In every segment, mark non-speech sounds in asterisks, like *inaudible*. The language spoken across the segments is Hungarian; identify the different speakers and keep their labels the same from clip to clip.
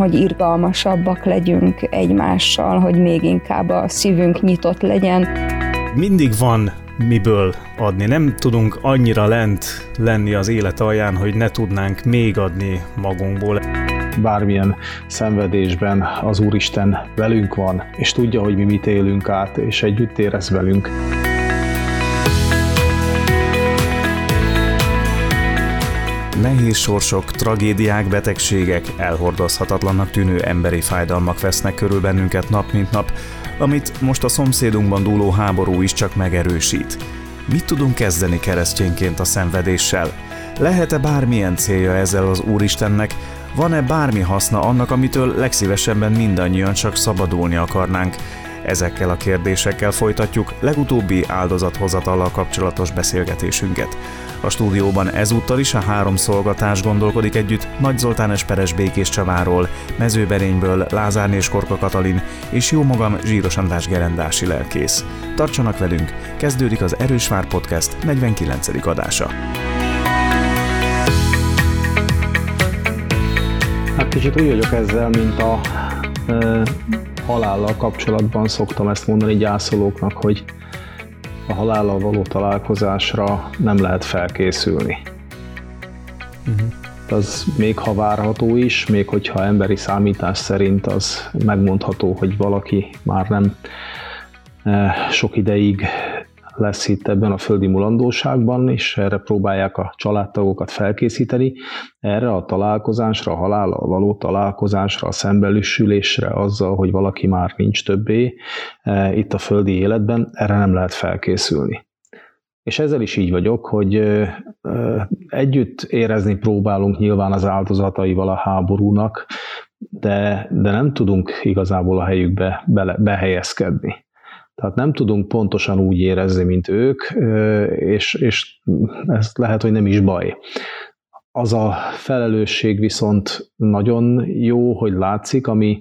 Speaker 1: hogy irgalmasabbak legyünk egymással, hogy még inkább a szívünk nyitott legyen.
Speaker 2: Mindig van miből adni. Nem tudunk annyira lent lenni az élet alján, hogy ne tudnánk még adni magunkból.
Speaker 3: Bármilyen szenvedésben az Úristen velünk van, és tudja, hogy mi mit élünk át, és együtt érez velünk.
Speaker 2: Nehéz sorsok, tragédiák, betegségek, elhordozhatatlannak tűnő emberi fájdalmak vesznek körül bennünket nap mint nap, amit most a szomszédunkban dúló háború is csak megerősít. Mit tudunk kezdeni keresztényként a szenvedéssel? Lehet-e bármilyen célja ezzel az Úristennek? Van-e bármi haszna annak, amitől legszívesebben mindannyian csak szabadulni akarnánk? Ezekkel a kérdésekkel folytatjuk legutóbbi áldozathozatallal kapcsolatos beszélgetésünket. A stúdióban ezúttal is a három szolgatás gondolkodik együtt Nagy Zoltán Esperes Békés Csaváról, Mezőberényből Lázárné és Korka Katalin, és jó magam Zsíros András gerendási lelkész. Tartsanak velünk, kezdődik az Erősvár Podcast 49. adása.
Speaker 3: Hát kicsit úgy vagyok ezzel, mint a halállal kapcsolatban szoktam ezt mondani gyászolóknak, hogy a halállal való találkozásra nem lehet felkészülni. Uh-huh. Az még ha várható is, még hogyha emberi számítás szerint az megmondható, hogy valaki már nem eh, sok ideig lesz itt ebben a földi mulandóságban, és erre próbálják a családtagokat felkészíteni, erre a találkozásra, a halállal való találkozásra, a szembelüsülésre, azzal, hogy valaki már nincs többé e, itt a földi életben, erre nem lehet felkészülni. És ezzel is így vagyok, hogy e, e, együtt érezni próbálunk nyilván az áldozataival a háborúnak, de, de nem tudunk igazából a helyükbe bele, behelyezkedni. Tehát nem tudunk pontosan úgy érezni, mint ők, és, és ez lehet, hogy nem is baj. Az a felelősség viszont nagyon jó, hogy látszik, ami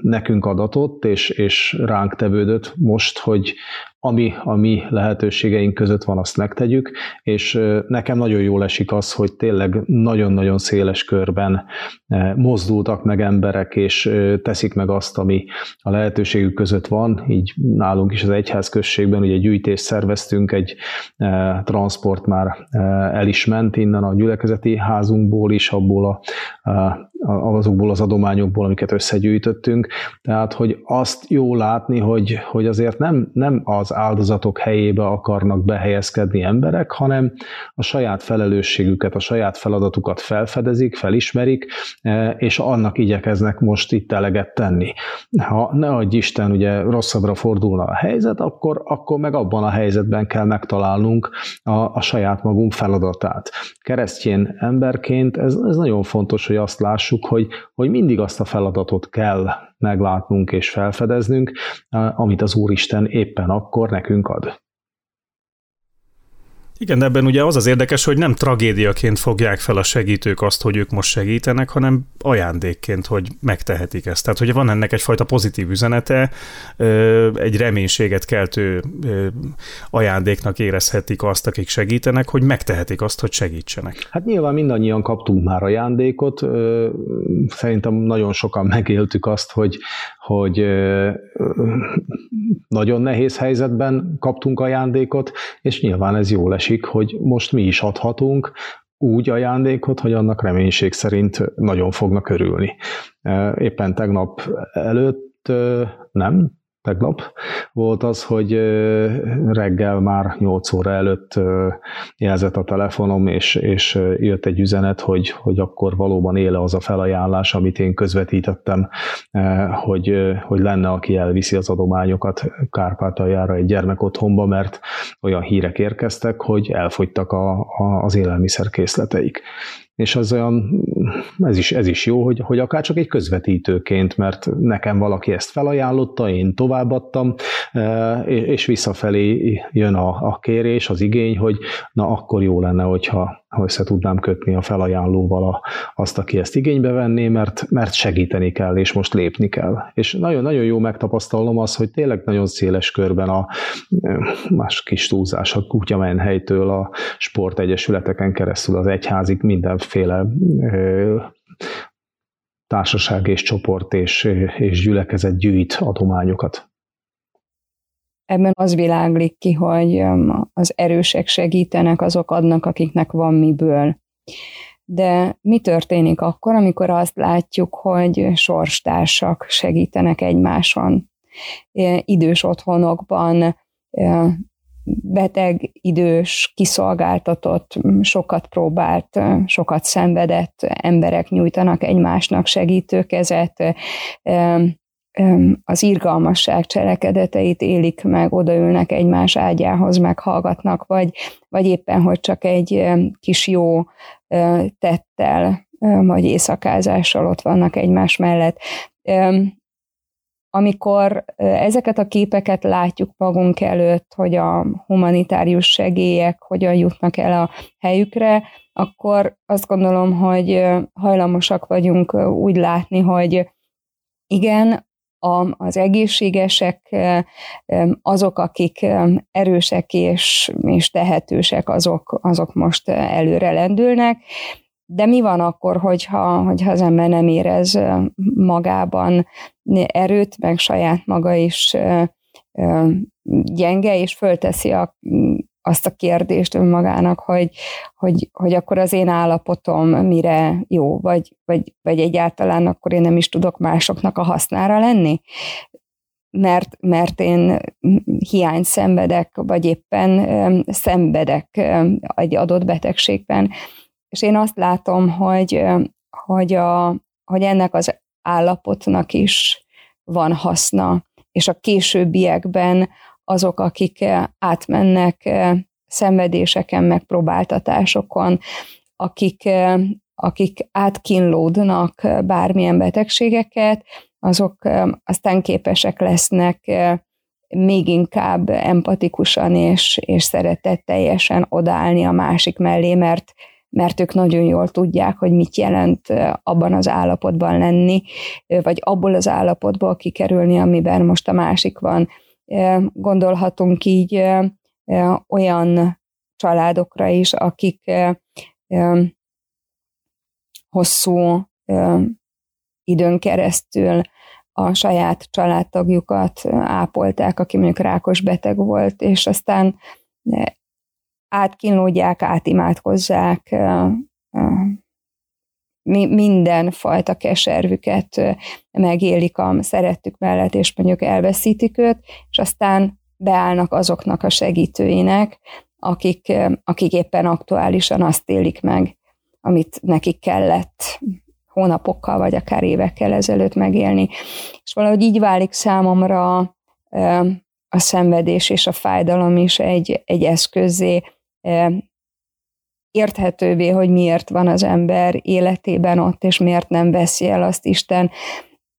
Speaker 3: nekünk adatott, és, és ránk tevődött most, hogy ami a mi lehetőségeink között van, azt megtegyük, és nekem nagyon jól esik az, hogy tényleg nagyon-nagyon széles körben mozdultak meg emberek, és teszik meg azt, ami a lehetőségük között van, így nálunk is az egyházközségben ugye gyűjtést szerveztünk, egy transport már el is ment innen a gyülekezeti házunkból is, abból a, azokból az adományokból, amiket összegyűjtöttünk, tehát hogy azt jó látni, hogy, hogy azért nem, nem az áldozatok helyébe akarnak behelyezkedni emberek, hanem a saját felelősségüket, a saját feladatukat felfedezik, felismerik, e, és annak igyekeznek most itt eleget tenni. Ha ne adj Isten, ugye rosszabbra fordulna a helyzet, akkor, akkor meg abban a helyzetben kell megtalálnunk a, a saját magunk feladatát. Keresztjén emberként ez, ez nagyon fontos, hogy azt lássuk, hogy, hogy mindig azt a feladatot kell meglátnunk és felfedeznünk, amit az Úristen éppen akkor nekünk ad.
Speaker 2: Igen, de ebben ugye az az érdekes, hogy nem tragédiaként fogják fel a segítők azt, hogy ők most segítenek, hanem ajándékként, hogy megtehetik ezt. Tehát, hogy van ennek egyfajta pozitív üzenete, egy reménységet keltő ajándéknak érezhetik azt, akik segítenek, hogy megtehetik azt, hogy segítsenek.
Speaker 3: Hát nyilván mindannyian kaptunk már ajándékot. Szerintem nagyon sokan megéltük azt, hogy, hogy nagyon nehéz helyzetben kaptunk ajándékot, és nyilván ez jól esik, hogy most mi is adhatunk úgy ajándékot, hogy annak reménység szerint nagyon fognak örülni. Éppen tegnap előtt nem, tegnap volt az, hogy reggel már 8 óra előtt jelzett a telefonom, és, és jött egy üzenet, hogy, hogy akkor valóban éle az a felajánlás, amit én közvetítettem, hogy, hogy lenne, aki elviszi az adományokat Kárpátaljára egy gyermekotthonba, mert olyan hírek érkeztek, hogy elfogytak a, a, az élelmiszerkészleteik és az olyan, ez is, ez is jó, hogy, hogy akár csak egy közvetítőként, mert nekem valaki ezt felajánlotta, én továbbadtam, e, és visszafelé jön a, a kérés, az igény, hogy na akkor jó lenne, hogyha ha össze tudnám kötni a felajánlóval a, azt, aki ezt igénybe venné, mert, mert segíteni kell, és most lépni kell. És nagyon-nagyon jó megtapasztalom az, hogy tényleg nagyon széles körben a más kis túlzás, a kutyamenhelytől a sportegyesületeken keresztül az egyházig mindenféle társaság és csoport és, és gyülekezet gyűjt adományokat.
Speaker 1: Ebben az világlik ki, hogy az erősek segítenek, azok adnak, akiknek van miből. De mi történik akkor, amikor azt látjuk, hogy sorstársak segítenek egymáson? Idős otthonokban beteg, idős, kiszolgáltatott, sokat próbált, sokat szenvedett emberek nyújtanak egymásnak segítőkezet, az irgalmasság cselekedeteit élik meg, odaülnek egymás ágyához, meghallgatnak, vagy, vagy éppen, hogy csak egy kis jó tettel, vagy éjszakázással ott vannak egymás mellett amikor ezeket a képeket látjuk magunk előtt, hogy a humanitárius segélyek hogyan jutnak el a helyükre, akkor azt gondolom, hogy hajlamosak vagyunk úgy látni, hogy igen, a, az egészségesek, azok, akik erősek és, és tehetősek, azok, azok most előre lendülnek, de mi van akkor, hogyha, hogyha az ember nem érez magában erőt, meg saját maga is gyenge, és fölteszi a, azt a kérdést önmagának, hogy, hogy, hogy akkor az én állapotom mire jó, vagy, vagy, vagy egyáltalán akkor én nem is tudok másoknak a hasznára lenni? Mert, mert én hiány szenvedek, vagy éppen szenvedek egy adott betegségben. És én azt látom, hogy, hogy, a, hogy ennek az állapotnak is van haszna, és a későbbiekben azok, akik átmennek szenvedéseken, megpróbáltatásokon, akik, akik átkínlódnak bármilyen betegségeket, azok aztán képesek lesznek még inkább empatikusan és, és szeretetteljesen odállni a másik mellé, mert mert ők nagyon jól tudják, hogy mit jelent abban az állapotban lenni, vagy abból az állapotból kikerülni, amiben most a másik van. Gondolhatunk így olyan családokra is, akik hosszú időn keresztül a saját családtagjukat ápolták, aki mondjuk rákos beteg volt, és aztán átkínlódják, átimádkozzák, minden fajta keservüket megélik a szerettük mellett, és mondjuk elveszítik őt, és aztán beállnak azoknak a segítőinek, akik, akik éppen aktuálisan azt élik meg, amit nekik kellett hónapokkal, vagy akár évekkel ezelőtt megélni. És valahogy így válik számomra a szenvedés és a fájdalom is egy, egy eszközé, érthetővé, hogy miért van az ember életében ott, és miért nem veszi el azt Isten.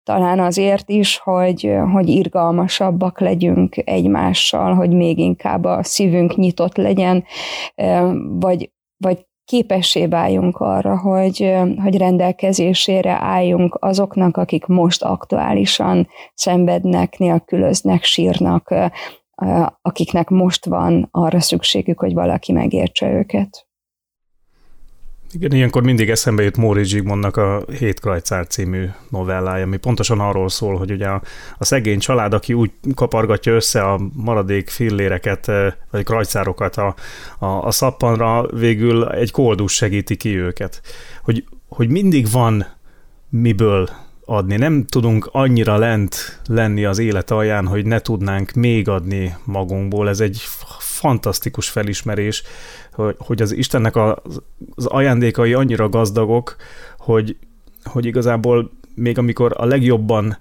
Speaker 1: Talán azért is, hogy, hogy irgalmasabbak legyünk egymással, hogy még inkább a szívünk nyitott legyen, vagy, vagy képessé váljunk arra, hogy, hogy rendelkezésére álljunk azoknak, akik most aktuálisan szenvednek, nélkülöznek, sírnak, akiknek most van arra szükségük, hogy valaki megértse őket.
Speaker 2: Igen, ilyenkor mindig eszembe jut Móri Zsigmondnak a Hét Krajcár című novellája, ami pontosan arról szól, hogy ugye a, a szegény család, aki úgy kapargatja össze a maradék filléreket, vagy krajcárokat a, a, a szappanra, végül egy koldus segíti ki őket. Hogy, hogy mindig van miből adni. Nem tudunk annyira lent lenni az élet alján, hogy ne tudnánk még adni magunkból. Ez egy fantasztikus felismerés, hogy az Istennek az ajándékai annyira gazdagok, hogy, hogy igazából még amikor a legjobban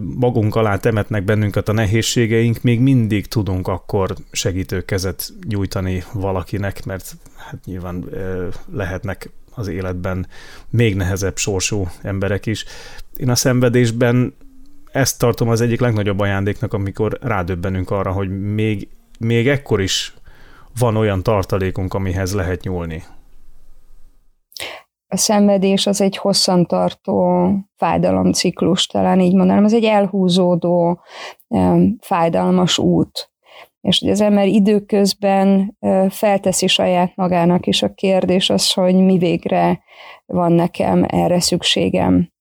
Speaker 2: magunk alá temetnek bennünket a nehézségeink, még mindig tudunk akkor segítőkezet nyújtani valakinek, mert hát nyilván lehetnek az életben még nehezebb sorsú emberek is. Én a szenvedésben ezt tartom az egyik legnagyobb ajándéknak, amikor rádöbbenünk arra, hogy még, még ekkor is van olyan tartalékunk, amihez lehet nyúlni.
Speaker 1: A szenvedés az egy hosszantartó fájdalomciklus, talán így mondanám, ez egy elhúzódó, fájdalmas út. És hogy az ember időközben felteszi saját magának is a kérdés az, hogy mi végre van nekem erre szükségem.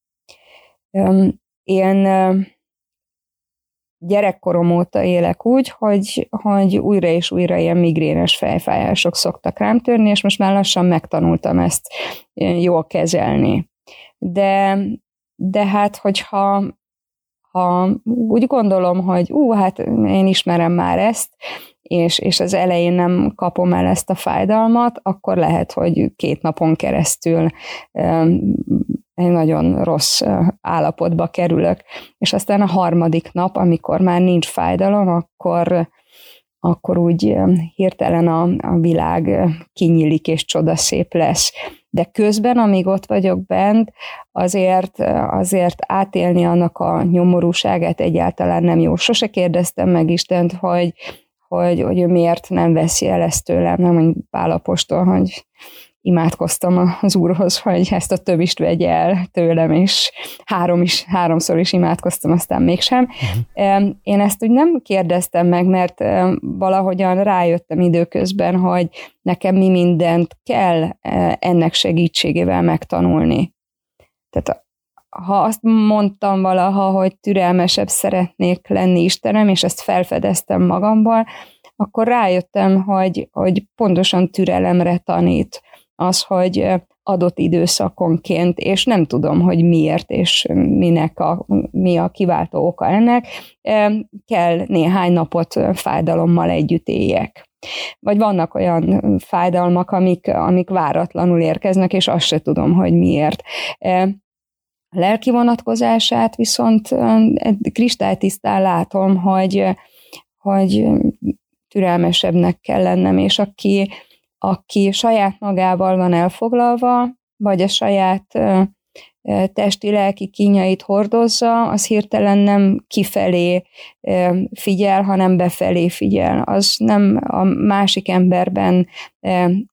Speaker 1: Én gyerekkorom óta élek úgy, hogy, hogy újra és újra ilyen migrénes fejfájások szoktak rám törni, és most már lassan megtanultam ezt jól kezelni. De, de hát, hogyha ha úgy gondolom, hogy ú, hát én ismerem már ezt, és, és az elején nem kapom el ezt a fájdalmat, akkor lehet, hogy két napon keresztül egy nagyon rossz állapotba kerülök. És aztán a harmadik nap, amikor már nincs fájdalom, akkor, akkor úgy hirtelen a, a világ kinyílik és csodaszép lesz. De közben, amíg ott vagyok bent, azért, azért átélni annak a nyomorúságát egyáltalán nem jó. Sose kérdeztem meg Istent, hogy, hogy, hogy ő miért nem veszi el ezt tőlem, nem mondjuk Pálapostól, hogy imádkoztam az Úrhoz, hogy ezt a többist vegye el tőlem, és három is, háromszor is imádkoztam, aztán mégsem. Uh-huh. Én ezt úgy nem kérdeztem meg, mert valahogyan rájöttem időközben, hogy nekem mi mindent kell ennek segítségével megtanulni. Tehát ha azt mondtam valaha, hogy türelmesebb szeretnék lenni Istenem, és ezt felfedeztem magamban, akkor rájöttem, hogy, hogy pontosan türelemre tanít az, hogy adott időszakonként, és nem tudom, hogy miért és minek a, mi a kiváltó oka ennek, kell néhány napot fájdalommal együtt éljek. Vagy vannak olyan fájdalmak, amik, amik váratlanul érkeznek, és azt se tudom, hogy miért. A lelki vonatkozását viszont kristálytisztán látom, hogy, hogy türelmesebbnek kell lennem, és aki, aki saját magával van elfoglalva, vagy a saját testi-lelki kínjait hordozza, az hirtelen nem kifelé figyel, hanem befelé figyel. Az nem a másik emberben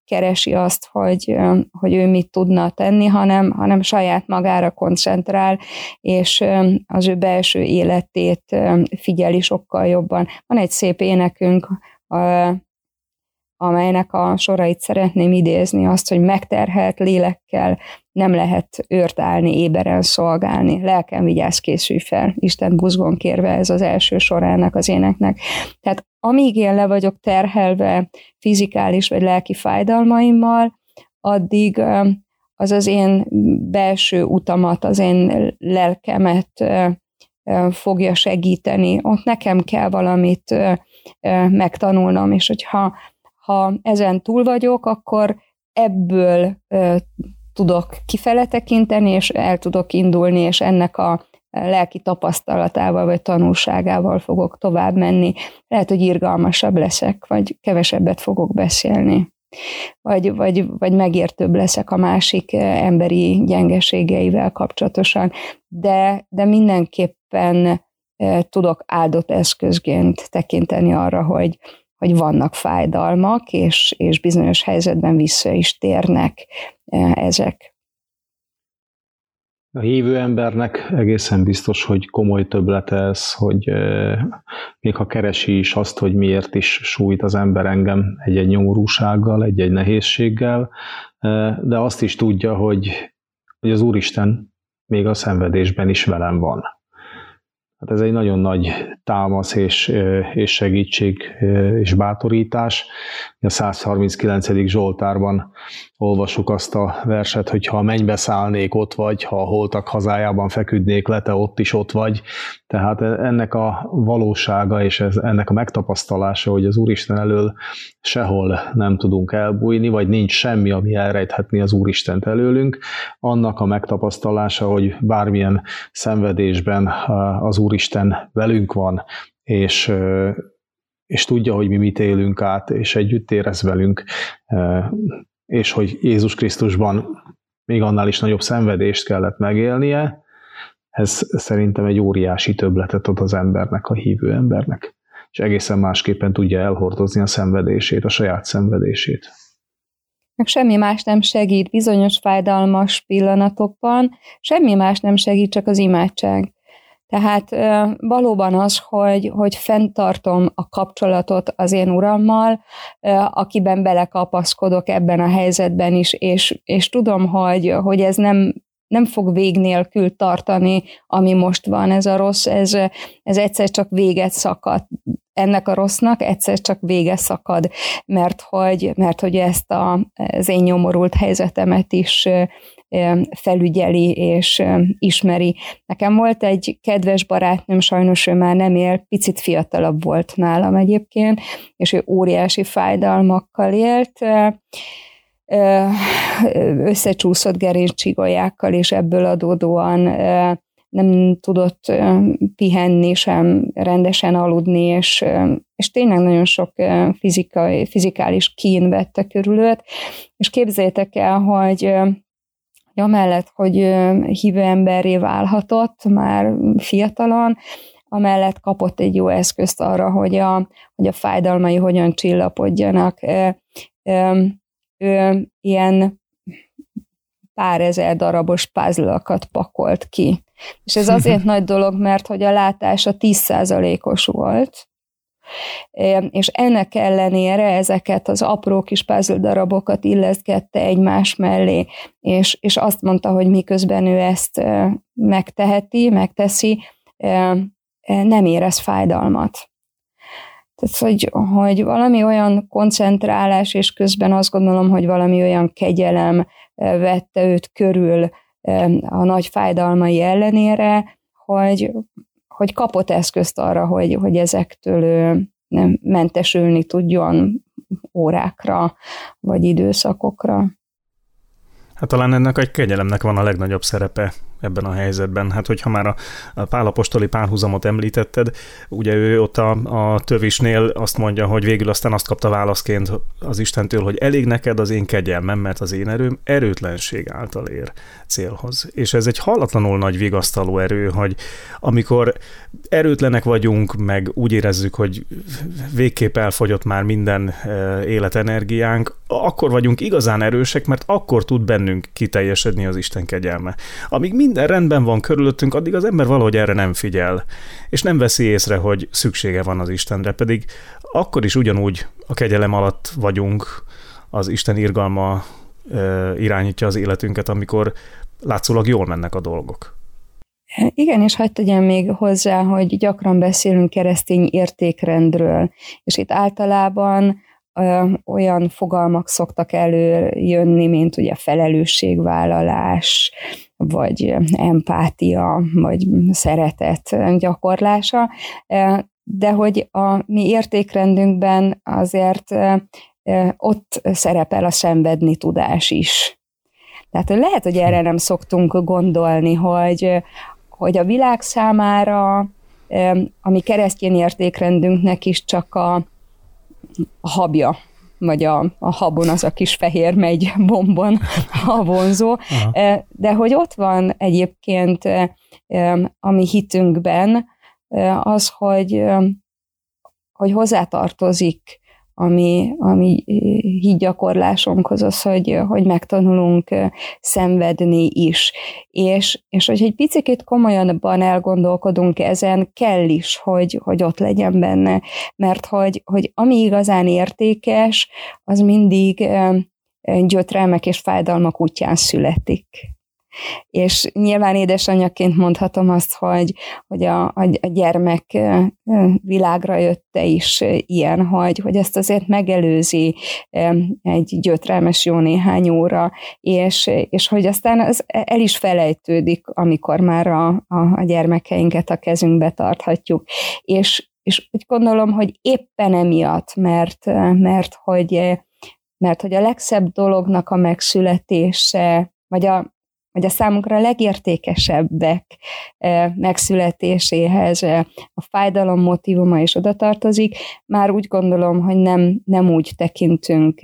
Speaker 1: keresi azt, hogy, hogy ő mit tudna tenni, hanem, hanem saját magára koncentrál, és az ő belső életét figyeli sokkal jobban. Van egy szép énekünk, amelynek a sorait szeretném idézni, azt, hogy megterhelt lélekkel nem lehet őrt állni, éberen szolgálni. Lelkem vigyázz, készülj fel. Isten buzgon kérve ez az első sorának az éneknek. Tehát amíg én le vagyok terhelve fizikális vagy lelki fájdalmaimmal, addig az az én belső utamat, az én lelkemet fogja segíteni. Ott nekem kell valamit megtanulnom, és hogyha ha ezen túl vagyok, akkor ebből ö, tudok kifele tekinteni, és el tudok indulni, és ennek a lelki tapasztalatával vagy tanulságával fogok tovább menni. Lehet, hogy irgalmasabb leszek, vagy kevesebbet fogok beszélni. Vagy, vagy, vagy megértőbb leszek a másik emberi gyengeségeivel kapcsolatosan, de, de mindenképpen tudok áldott eszközként tekinteni arra, hogy, hogy vannak fájdalmak, és, és bizonyos helyzetben vissza is térnek e, ezek.
Speaker 3: A hívő embernek egészen biztos, hogy komoly töblete ez, hogy e, még ha keresi is azt, hogy miért is sújt az ember engem egy-egy nyomorúsággal, egy-egy nehézséggel, e, de azt is tudja, hogy, hogy az Úristen még a szenvedésben is velem van. Hát ez egy nagyon nagy támasz és, és segítség és bátorítás. A 139. Zsoltárban olvasuk azt a verset, hogy ha mennybe szállnék, ott vagy, ha a holtak hazájában feküdnék le, te ott is ott vagy. Tehát ennek a valósága és ez, ennek a megtapasztalása, hogy az Úristen elől sehol nem tudunk elbújni, vagy nincs semmi, ami elrejthetni az Úristent előlünk, annak a megtapasztalása, hogy bármilyen szenvedésben az Úristen velünk van, és és tudja, hogy mi mit élünk át, és együtt érez velünk, és hogy Jézus Krisztusban még annál is nagyobb szenvedést kellett megélnie, ez szerintem egy óriási többletet ad az embernek, a hívő embernek, és egészen másképpen tudja elhordozni a szenvedését, a saját szenvedését.
Speaker 1: Meg semmi más nem segít bizonyos fájdalmas pillanatokban, semmi más nem segít, csak az imádság. Tehát valóban az, hogy, hogy fenntartom a kapcsolatot az én urammal, akiben belekapaszkodok ebben a helyzetben is, és, és tudom, hogy, hogy ez nem, nem fog vég nélkül tartani, ami most van, ez a rossz, ez, ez egyszer csak véget szakad. Ennek a rossznak egyszer csak vége szakad, mert hogy, mert hogy ezt a, az én nyomorult helyzetemet is felügyeli és ismeri. Nekem volt egy kedves barátnőm, sajnos ő már nem él, picit fiatalabb volt nálam egyébként, és ő óriási fájdalmakkal élt, összecsúszott gerincsigolyákkal, és ebből adódóan nem tudott pihenni, sem rendesen aludni, és, és tényleg nagyon sok fizikai, fizikális kín vette körül őt, és képzeljétek el, hogy amellett, hogy hívő emberré válhatott már fiatalon, amellett kapott egy jó eszközt arra, hogy a, hogy a fájdalmai hogyan csillapodjanak. Ő ilyen pár ezer darabos puzzle pakolt ki. És ez *laughs* azért nagy dolog, mert hogy a látása 10%-os volt, és ennek ellenére ezeket az apró kis puzzle darabokat illeszgette egymás mellé, és, és azt mondta, hogy miközben ő ezt megteheti, megteszi, nem érez fájdalmat. Tehát, hogy, hogy valami olyan koncentrálás, és közben azt gondolom, hogy valami olyan kegyelem vette őt körül a nagy fájdalmai ellenére, hogy, hogy kapott eszközt arra, hogy, hogy ezektől nem mentesülni tudjon órákra vagy időszakokra.
Speaker 2: Hát talán ennek egy kegyelemnek van a legnagyobb szerepe ebben a helyzetben. Hát hogyha már a, a pálapostoli párhuzamot említetted, ugye ő ott a, a tövisnél azt mondja, hogy végül aztán azt kapta válaszként az Istentől, hogy elég neked az én kegyelmem, mert az én erőm erőtlenség által ér célhoz. És ez egy hallatlanul nagy vigasztaló erő, hogy amikor erőtlenek vagyunk, meg úgy érezzük, hogy végképp elfogyott már minden e, életenergiánk, akkor vagyunk igazán erősek, mert akkor tud bennünk kiteljesedni az Isten kegyelme. Amíg minden rendben van körülöttünk, addig az ember valahogy erre nem figyel, és nem veszi észre, hogy szüksége van az Istenre, pedig akkor is ugyanúgy a kegyelem alatt vagyunk, az Isten irgalma irányítja az életünket, amikor látszólag jól mennek a dolgok.
Speaker 1: Igen, és hagyd tegyem még hozzá, hogy gyakran beszélünk keresztény értékrendről, és itt általában olyan fogalmak szoktak előjönni, mint ugye felelősségvállalás, vagy empátia, vagy szeretet gyakorlása, de hogy a mi értékrendünkben azért ott szerepel a szenvedni tudás is. Tehát lehet, hogy erre nem szoktunk gondolni, hogy, hogy a világ számára a mi keresztény értékrendünknek is csak a habja, vagy a, a habon az a kis fehér megy bombon a vonzó, Aha. de hogy ott van egyébként a mi hitünkben az, hogy, hogy hozzátartozik ami, ami hídgyakorlásunkhoz az, hogy, hogy megtanulunk szenvedni is. És, és hogy egy picit komolyanban elgondolkodunk ezen, kell is, hogy, hogy ott legyen benne, mert hogy, hogy ami igazán értékes, az mindig gyötrelmek és fájdalmak útján születik. És nyilván édesanyaként mondhatom azt, hogy, hogy a, a, a gyermek világra jötte is ilyen, hogy, hogy ezt azért megelőzi egy gyötrelmes jó néhány óra, és, és hogy aztán az el is felejtődik, amikor már a, a, a gyermekeinket a kezünkbe tarthatjuk. És, és úgy gondolom, hogy éppen emiatt, mert, mert hogy mert hogy a legszebb dolognak a megszületése, vagy a, vagy a számunkra legértékesebbek megszületéséhez a fájdalom motivuma is oda tartozik, már úgy gondolom, hogy nem, nem úgy tekintünk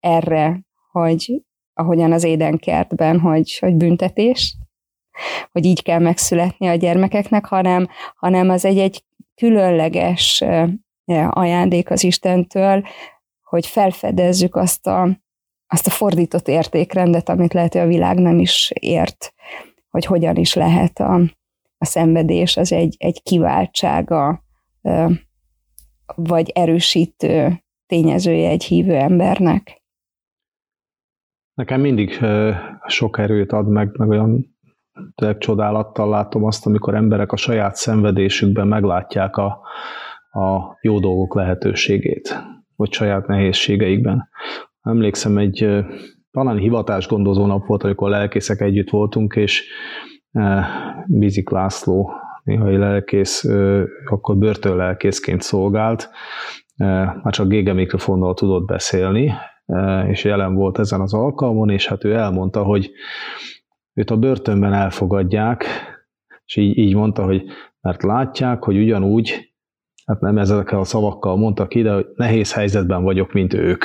Speaker 1: erre, hogy ahogyan az édenkertben, hogy, hogy büntetés, hogy így kell megszületni a gyermekeknek, hanem, hanem az egy, egy különleges ajándék az Istentől, hogy felfedezzük azt a, azt a fordított értékrendet, amit lehet, hogy a világ nem is ért, hogy hogyan is lehet a, a szenvedés az egy, egy kiváltsága, vagy erősítő tényezője egy hívő embernek.
Speaker 3: Nekem mindig sok erőt ad meg, meg olyan csodálattal látom azt, amikor emberek a saját szenvedésükben meglátják a, a jó dolgok lehetőségét, vagy saját nehézségeikben. Emlékszem, egy talán hivatásgondozó nap volt, amikor lelkészek együtt voltunk, és Bizik László, néhai lelkész, akkor börtönlelkészként szolgált, már csak gége mikrofonnal tudott beszélni, és jelen volt ezen az alkalmon, és hát ő elmondta, hogy őt a börtönben elfogadják, és így, így mondta, hogy mert látják, hogy ugyanúgy, hát nem ezekkel a szavakkal mondta ki, de hogy nehéz helyzetben vagyok, mint ők.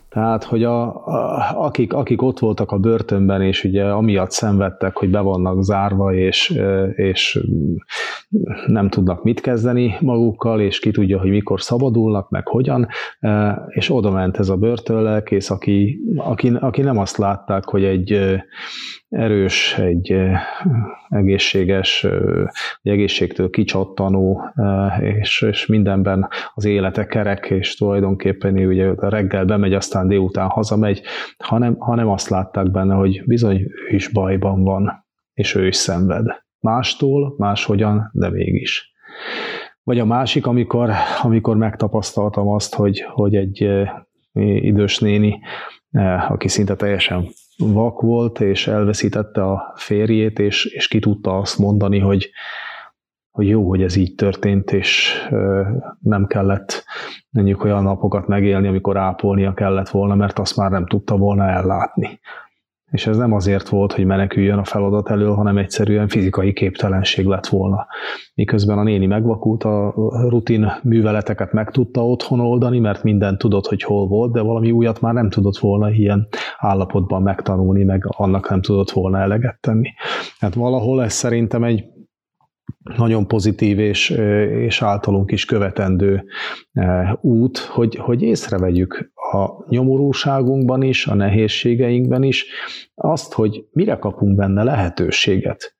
Speaker 3: Tehát, hogy a, a, akik, akik ott voltak a börtönben, és ugye amiatt szenvedtek, hogy be vannak zárva, és, és nem tudnak mit kezdeni magukkal, és ki tudja, hogy mikor szabadulnak, meg hogyan, és oda ment ez a börtönlelkész, aki, aki, aki nem azt látták, hogy egy erős, egy egészséges, egy egészségtől kicsattanó, és, és mindenben az élete kerek, és tulajdonképpen ugye reggel bemegy, aztán délután hazamegy, hanem, hanem azt látták benne, hogy bizony ő is bajban van, és ő is szenved. Mástól, máshogyan, de mégis. Vagy a másik, amikor, amikor megtapasztaltam azt, hogy, hogy egy idős néni, aki szinte teljesen vak volt, és elveszítette a férjét, és, és ki tudta azt mondani, hogy, hogy jó, hogy ez így történt, és nem kellett mondjuk olyan napokat megélni, amikor ápolnia kellett volna, mert azt már nem tudta volna ellátni. És ez nem azért volt, hogy meneküljön a feladat elől, hanem egyszerűen fizikai képtelenség lett volna. Miközben a néni megvakult, a rutin műveleteket meg tudta otthon oldani, mert minden tudott, hogy hol volt, de valami újat már nem tudott volna ilyen állapotban megtanulni, meg annak nem tudott volna eleget tenni. Hát valahol ez szerintem egy nagyon pozitív és, és általunk is követendő út, hogy, hogy észrevegyük a nyomorúságunkban is, a nehézségeinkben is azt, hogy mire kapunk benne lehetőséget,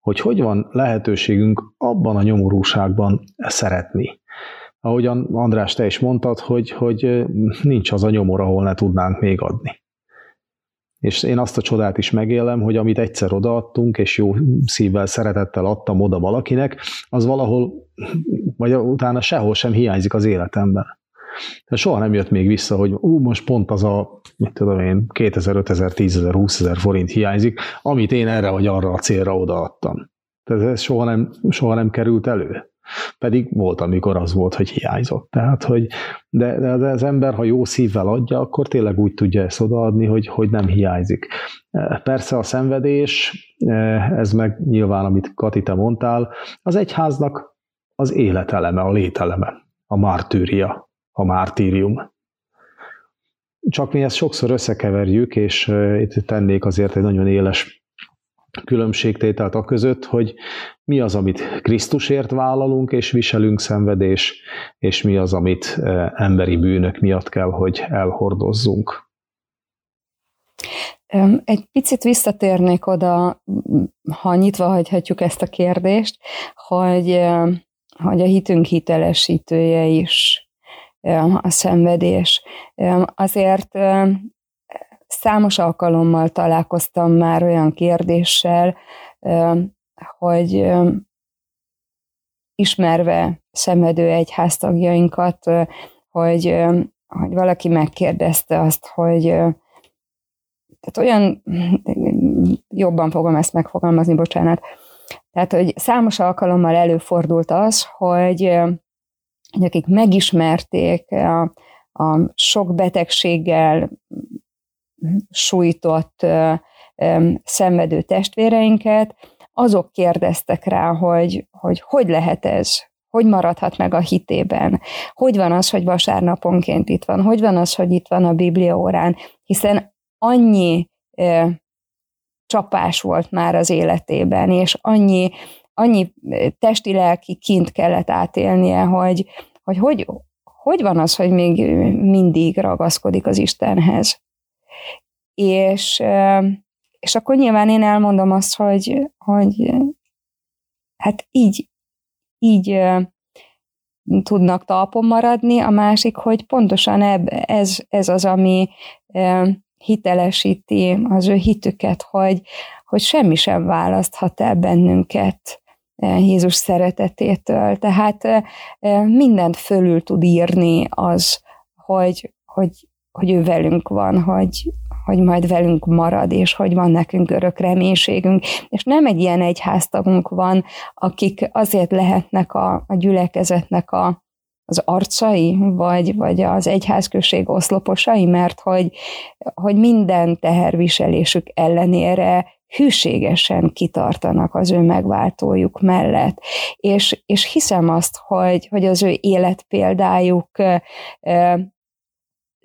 Speaker 3: hogy hogy van lehetőségünk abban a nyomorúságban szeretni. Ahogyan András, te is mondtad, hogy, hogy nincs az a nyomor, ahol ne tudnánk még adni. És én azt a csodát is megélem, hogy amit egyszer odaadtunk, és jó szívvel, szeretettel adtam oda valakinek, az valahol, vagy utána sehol sem hiányzik az életemben. Soha nem jött még vissza, hogy ú, most pont az a, mit tudom én, 2000, 5000, 10 20 ezer forint hiányzik, amit én erre vagy arra a célra odaadtam. Tehát ez soha nem, soha nem került elő. Pedig volt, amikor az volt, hogy hiányzott. Tehát, hogy de, de az ember, ha jó szívvel adja, akkor tényleg úgy tudja ezt odaadni, hogy, hogy nem hiányzik. Persze a szenvedés, ez meg nyilván, amit Kati, te mondtál, az egyháznak az életeleme, a lételeme, a mártűria, a mártírium. Csak mi ezt sokszor összekeverjük, és itt tennék azért egy nagyon éles különbségtételt a között, hogy mi az, amit Krisztusért vállalunk és viselünk szenvedés, és mi az, amit e, emberi bűnök miatt kell, hogy elhordozzunk.
Speaker 1: Egy picit visszatérnék oda, ha nyitva hagyhatjuk ezt a kérdést, hogy, e, hogy a hitünk hitelesítője is e, a szenvedés. Azért számos alkalommal találkoztam már olyan kérdéssel, hogy ismerve szemedő egyháztagjainkat, hogy, hogy valaki megkérdezte azt, hogy tehát olyan, *sniffs* jobban fogom ezt megfogalmazni, bocsánat, tehát, hogy számos alkalommal előfordult az, hogy akik megismerték a, a sok betegséggel sújtott, szenvedő testvéreinket, azok kérdeztek rá, hogy, hogy hogy lehet ez, hogy maradhat meg a hitében, hogy van az, hogy vasárnaponként itt van, hogy van az, hogy itt van a Biblia órán, hiszen annyi ö, csapás volt már az életében, és annyi, annyi testi-lelki kint kellett átélnie, hogy, hogy, hogy hogy van az, hogy még mindig ragaszkodik az Istenhez és, és akkor nyilván én elmondom azt, hogy, hogy hát így, így tudnak talpon maradni, a másik, hogy pontosan eb, ez, ez az, ami hitelesíti az ő hitüket, hogy, hogy semmi sem választhat el bennünket Jézus szeretetétől. Tehát mindent fölül tud írni az, hogy, hogy, hogy ő velünk van, hogy, hogy majd velünk marad, és hogy van nekünk örök reménységünk. És nem egy ilyen egyháztagunk van, akik azért lehetnek a, a gyülekezetnek a, az arcai, vagy, vagy az egyházközség oszloposai, mert hogy, hogy minden teherviselésük ellenére hűségesen kitartanak az ő megváltójuk mellett. És, és hiszem azt, hogy, hogy az ő életpéldájuk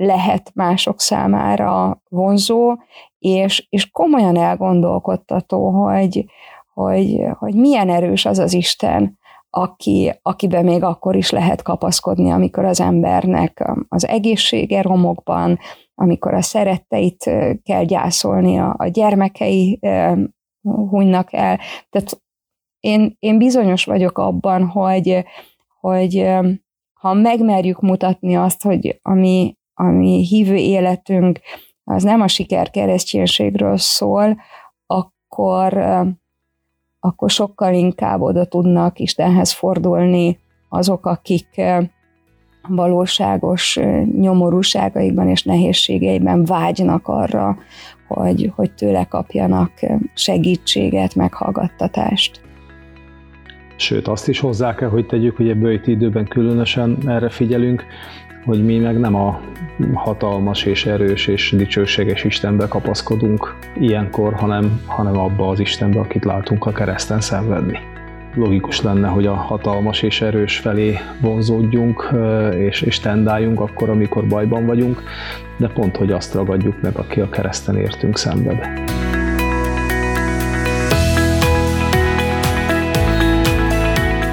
Speaker 1: lehet mások számára vonzó, és, és komolyan elgondolkodtató, hogy, hogy, hogy milyen erős az az Isten, aki, akiben még akkor is lehet kapaszkodni, amikor az embernek az egészsége romokban, amikor a szeretteit kell gyászolni, a, a gyermekei hunynak el. Tehát én, én bizonyos vagyok abban, hogy, hogy ha megmerjük mutatni azt, hogy ami, ami hívő életünk, az nem a siker kereszténységről szól, akkor, akkor sokkal inkább oda tudnak Istenhez fordulni azok, akik valóságos nyomorúságaikban és nehézségeiben vágynak arra, hogy, hogy tőle kapjanak segítséget, meghallgattatást.
Speaker 3: Sőt, azt is hozzá kell, hogy tegyük, hogy ebből itt időben különösen erre figyelünk, hogy mi meg nem a hatalmas és erős és dicsőséges Istenbe kapaszkodunk ilyenkor, hanem, hanem abba az Istenbe, akit látunk a kereszten szenvedni. Logikus lenne, hogy a hatalmas és erős felé vonzódjunk és, és tendáljunk akkor, amikor bajban vagyunk, de pont, hogy azt ragadjuk meg, aki a kereszten értünk szenved.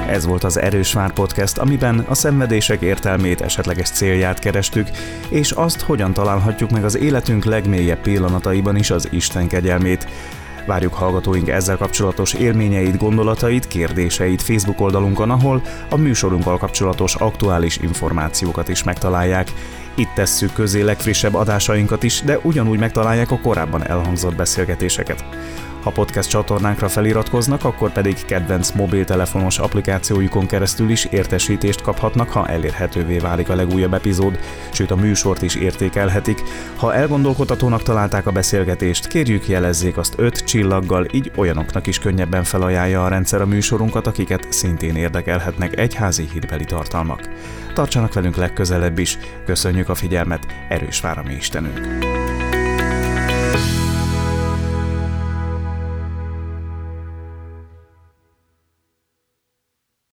Speaker 4: Ez volt az Erős Vár Podcast, amiben a szenvedések értelmét, esetleges célját kerestük, és azt, hogyan találhatjuk meg az életünk legmélyebb pillanataiban is az Isten kegyelmét. Várjuk hallgatóink ezzel kapcsolatos élményeit, gondolatait, kérdéseit Facebook oldalunkon, ahol a műsorunkkal kapcsolatos aktuális információkat is megtalálják. Itt tesszük közé legfrissebb adásainkat is, de ugyanúgy megtalálják a korábban elhangzott beszélgetéseket. Ha podcast csatornánkra feliratkoznak, akkor pedig kedvenc mobiltelefonos applikációjukon keresztül is értesítést kaphatnak, ha elérhetővé válik a legújabb epizód, sőt a műsort is értékelhetik. Ha elgondolkodhatónak találták a beszélgetést, kérjük jelezzék azt öt csillaggal, így olyanoknak is könnyebben felajánlja a rendszer a műsorunkat, akiket szintén érdekelhetnek egyházi hitbeli tartalmak. Tartsanak velünk legközelebb is, köszönjük a figyelmet, erős vár a mi Istenünk!